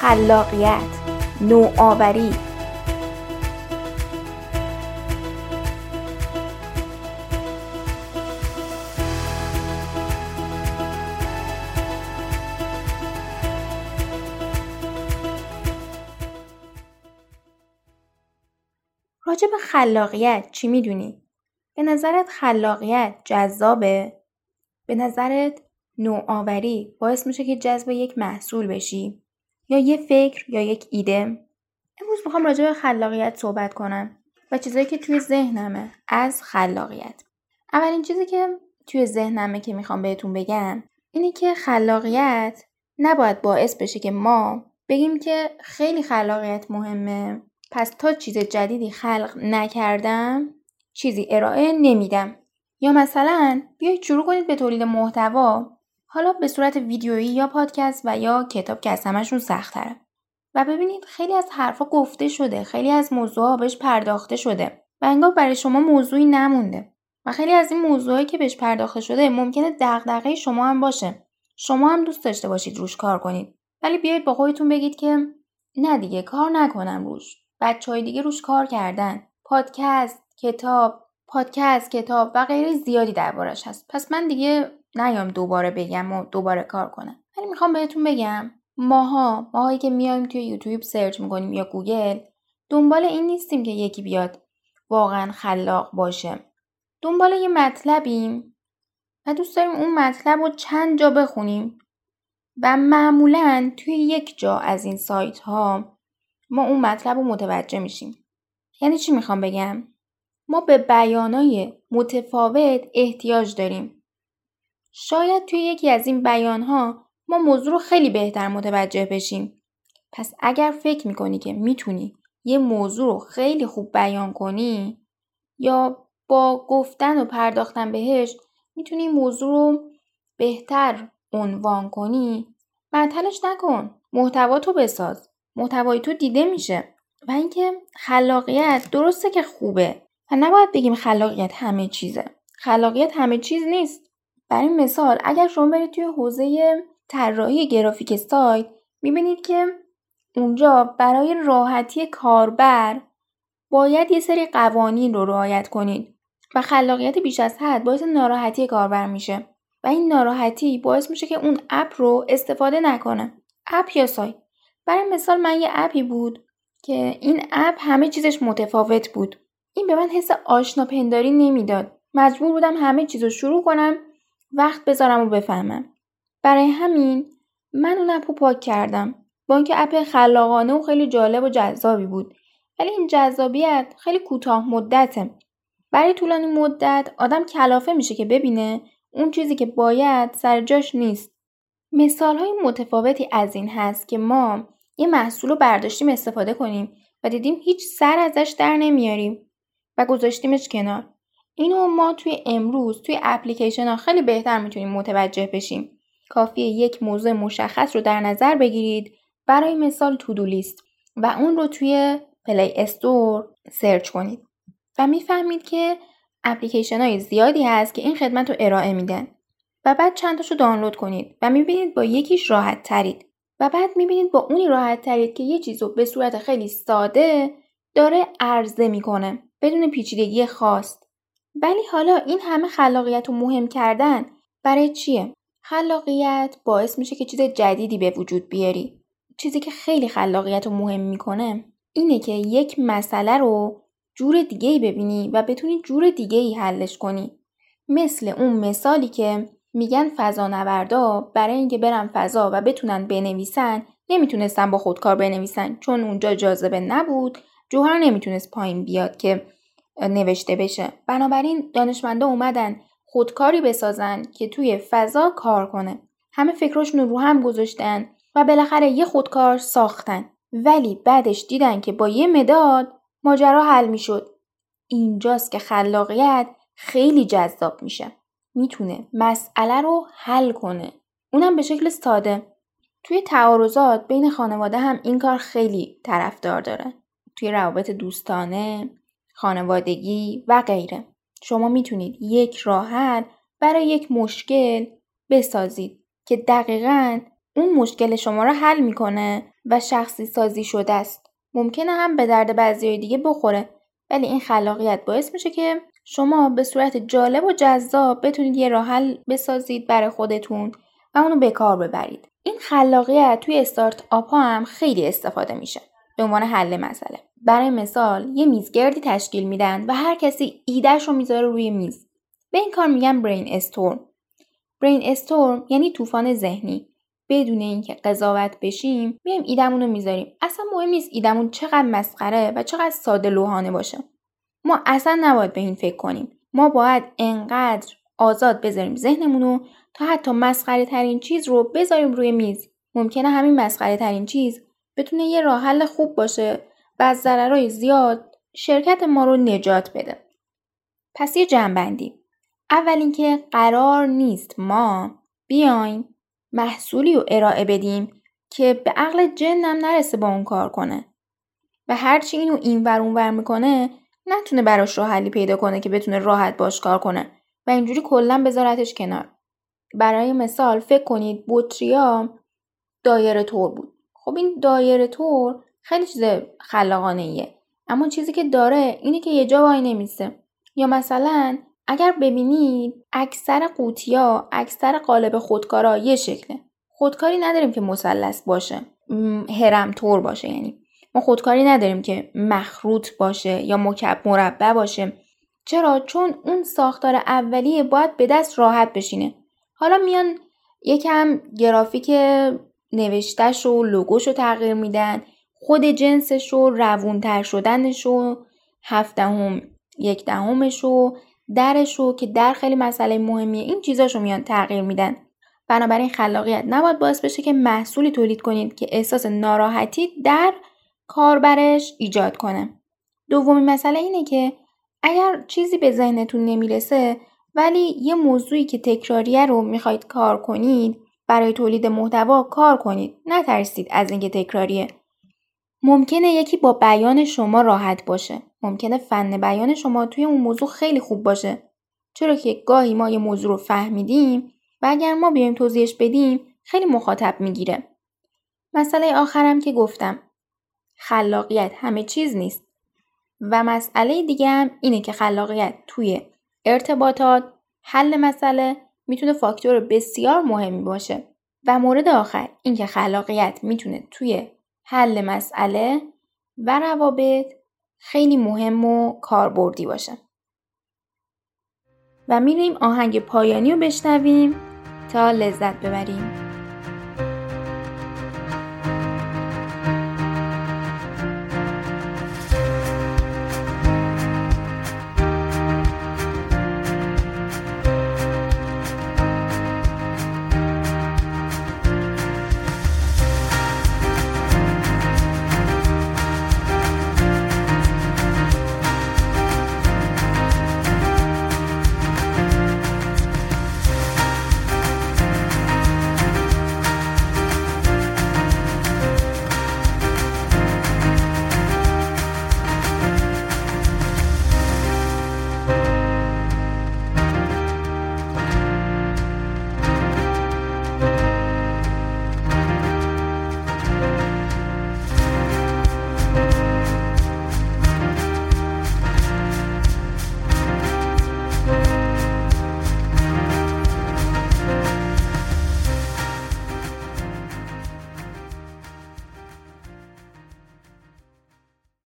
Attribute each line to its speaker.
Speaker 1: خلاقیت نوآوری راجع به خلاقیت چی می‌دونی؟ به نظرت خلاقیت جذابه؟ به نظرت نوآوری باعث میشه که جذب یک محصول بشی؟ یا یه فکر یا یک ایده؟ امروز می‌خوام راجع به خلاقیت صحبت کنم و چیزایی که توی ذهنمه از خلاقیت. اولین چیزی که توی ذهنمه که می‌خوام بهتون بگم اینه که خلاقیت نباید باعث بشه که ما بگیم که خیلی خلاقیت مهمه پس تا چیز جدیدی خلق نکردم چیزی ارائه نمیدم یا مثلا بیایید شروع کنید به تولید محتوا حالا به صورت ویدیویی یا پادکست و یا کتاب که از همشون سختره و ببینید خیلی از حرفا گفته شده خیلی از موضوعها بهش پرداخته شده و انگار برای شما موضوعی نمونده. و خیلی از این موضوعایی که بهش پرداخته شده ممکنه دغدغه شما هم باشه. شما هم دوست داشته باشید روش کار کنید. ولی بیایید با خودتون بگید که نه دیگه کار نکنم روش. بچه های دیگه روش کار کردن. پادکست کتاب پادکست کتاب و غیره زیادی دربارش هست. پس من دیگه نیام دوباره بگم و دوباره کار کنم. ولی می‌خوام بهتون بگم ماها ماهایی که میایم توی یوتیوب search می‌کنیم یا گوگل دنبال این نیستیم که یکی بیاد واقعا خلاق باشه. دنبال یه مطلبیم و دوست داریم اون مطلب رو چند جا بخونیم و معمولا توی یک جا از این سایت ها ما اون مطلب رو متوجه میشیم. یعنی چی می‌خوام بگم؟ ما به بیانای متفاوت احتیاج داریم. شاید توی یکی از این بیانها ما موضوع رو خیلی بهتر متوجه بشیم. پس اگر فکر می‌کنی که می‌تونی یه موضوع رو خیلی خوب بیان کنی یا با گفتن و پرداختن بهش می‌تونی موضوع رو بهتر عنوان کنی معطلش نکن. محتوا تو بساز. محتوای تو دیده میشه. و اینکه خلاقیت درسته که خوبه. و نباید بگیم خلاقیت همه چیزه. خلاقیت همه چیز نیست. برای مثال اگر شما برید توی حوزه طراحی گرافیک سایت می‌بینید که اونجا برای راحتی کاربر باید یه سری قوانین رو رعایت کنید و خلاقیت بیش از حد باعث ناراحتی کاربر میشه و این ناراحتی باعث میشه که اون اپ رو استفاده نکنه. اپ یا سایت. برای مثال من یه اپی بود که این اپ همه چیزش متفاوت بود. این به من حس آشنا پنداری نمی‌داد. مجبور بودم همه چیز رو شروع کنم وقت بذارم و بفهمم. برای همین من اون اپ پاک کردم. با اینکه اپ خلاقانه و خیلی جالب و جذابی بود. ولی این جذابیت خیلی کوتاه مدته. برای طولانی مدت آدم کلافه میشه که ببینه اون چیزی که باید سر جاش نیست. مثال های متفاوتی از این هست که ما یه محصول رو برداشتیم استفاده کنیم و دیدیم هیچ سر ازش در نمیاریم و گذاشتیمش کنار. اینو ما توی امروز توی اپلیکیشن ها خیلی بهتر می‌تونیم متوجه بشیم. کافیه یک موضوع مشخص رو در نظر بگیرید برای مثال to-do list و اون رو توی Play Store search کنید. و می‌فهمید که اپلیکیشن های زیادی هست که این خدمت رو ارائه میدن. و بعد چند رو دانلود کنید و می‌بینید با یکیش راحت ترید. و بعد می‌بینید با اونی راحت ترید که یه چیز رو به صورت خیلی ساده داره عرضه می‌کنه بدون پیچیدگی خاص. ولی حالا این همه خلاقیت و مهم کردن برای چیه؟ خلاقیت باعث میشه که چیز جدیدی به وجود بیاری. چیزی که خیلی خلاقیت رو مهم می‌کنه اینه که یک مسئله رو جور دیگه ببینی و بتونی جور دیگه ای حلش کنی. مثل اون مثالی که میگن فضانوردا برای اینکه برن فضا و بتونن بنویسن نمی‌تونستن با خودکار بنویسن. چون اونجا جاذبه نبود جوهر نمی‌تونست پایین بیاد که نوشته بشه. بنابراین دانشمندا اومدن خودکاری بسازن که توی فضا کار کنه. همه فکراشون رو هم گذاشتن و بالاخره یه خودکار ساختن. ولی بعدش دیدن که با یه مداد ماجرا حل می‌شد. اینجاست که خلاقیت خیلی جذاب میشه. می‌تونه مسئله رو حل کنه. اونم به شکل ساده. توی تعارضات بین خانواده هم این کار خیلی طرفدار داره. توی روابط دوستانه خانوادگی و غیره شما می‌تونید یک راه حل برای یک مشکل بسازید که دقیقا اون مشکل شما رو حل می‌کنه و شخصی سازی شده است. ممکنه هم به درد بعضی دیگه بخوره ولی این خلاقیت باعث میشه که شما به صورت جالب و جذاب بتونید یه راه حل بسازید برای خودتون و اونو به کار ببرید. این خلاقیت توی استارت آپ هم خیلی استفاده میشه به عنوان حل مسئله. برای مثال یه میزگردی تشکیل میدن و هر کسی ایدهش رو می‌ذاره روی میز. به این کار میگن برین استورم. برین استورم یعنی طوفان ذهنی. بدون اینکه قضاوت بشیم میایم ایدمون رو می‌ذاریم اصلا مهم نیست ایدمون چقدر مسخره و چقدر ساده لوحانه باشه ما اصلا نباید به این فکر کنیم ما باید انقدر آزاد بذاریم ذهنمون رو تا حتی مسخره ترین چیز رو بذاریم روی میز ممکنه همین مسخره ترین چیز بتونه یه راه حل خوب باشه و از ضررهای زیاد شرکت ما رو نجات بده. پس یه جنبندی. اول اینکه قرار نیست ما بیایم محصولی رو ارائه بدیم که به عقل جنم نرسه با اون کار کنه. و هرچی اینو این ور اون ور می‌کنه نتونه براش راه حلی پیدا کنه که بتونه راحت باش کار کنه و اینجوری کلا بذارتش کنار. برای مثال فکر کنید بطریا دایره تور بود. خب این دایره تور خیلی چیز خلاقانه ایه اما چیزی که داره اینه که یه جا وای نمیسته یا مثلا اگر ببینید اکثر قوطیا اکثر قالب خودکارا یه شکله. خودکاری نداریم که مثلث باشه هرم تور باشه. یعنی ما خودکاری نداریم که مخروط باشه یا مکب مربع باشه. چرا؟ چون اون ساختار اولیه باید به دست راحت بشینه. حالا میان یکم گرافیک نوشتهش و لوگوش رو تغییر میدن. خود جنسش رو روونتر شدنش رو هفدهم یک دهمش رو درش رو که در خیلی مسئله مهمیه این چیزاشو میان تغییر میدن. بنابراین خلاقیت نباید باعث بشه که محصولی تولید کنید که احساس ناراحتی در کاربرش ایجاد کنه. دومین مسئله اینه که اگر چیزی به ذهنتون نمی‌رسه ولی یه موضوعی که تکراریه رو می‌خواید کار کنید برای تولید محتوا کار کنید. نترسید از اینکه تکراریه. ممکنه یکی با بیان شما راحت باشه. ممکنه فن بیان شما توی اون موضوع خیلی خوب باشه. چرا که گاهی ما یه موضوع رو فهمیدیم و اگر ما بیایم توضیحش بدیم خیلی مخاطب می‌گیره. مسئله آخرم که گفتم. خلاقیت همه چیز نیست. و مسئله دیگه هم اینه که خلاقیت توی ارتباطات حل مسئله می‌تونه فاکتور بسیار مهمی باشه. و مورد آخر اینکه خلاقیت می‌تونه توی حل مسئله و روابط خیلی مهم و کاربردی باشه. و میریم آهنگ پایانی رو بشنویم تا لذت ببریم.